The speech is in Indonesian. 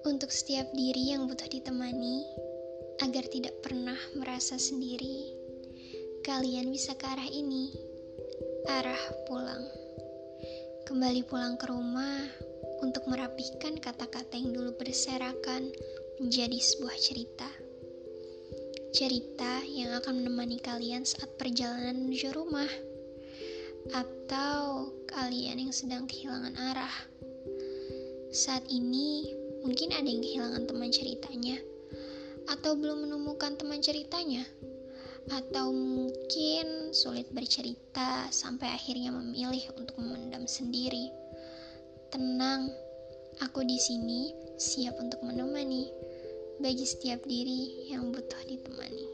Untuk setiap diri yang butuh ditemani, agar tidak pernah merasa sendiri, kalian bisa ke arah ini, arah pulang. Kembali pulang ke rumah untuk merapihkan kata-kata yang dulu berserakan menjadi sebuah cerita. Cerita yang akan menemani kalian saat perjalanan menuju rumah, atau kalian yang sedang kehilangan arah. Saat ini, mungkin ada yang kehilangan teman ceritanya, atau belum menemukan teman ceritanya, atau mungkin sulit bercerita sampai akhirnya memilih untuk memendam sendiri. Tenang, aku di sini siap untuk menemani bagi setiap diri yang butuh ditemani.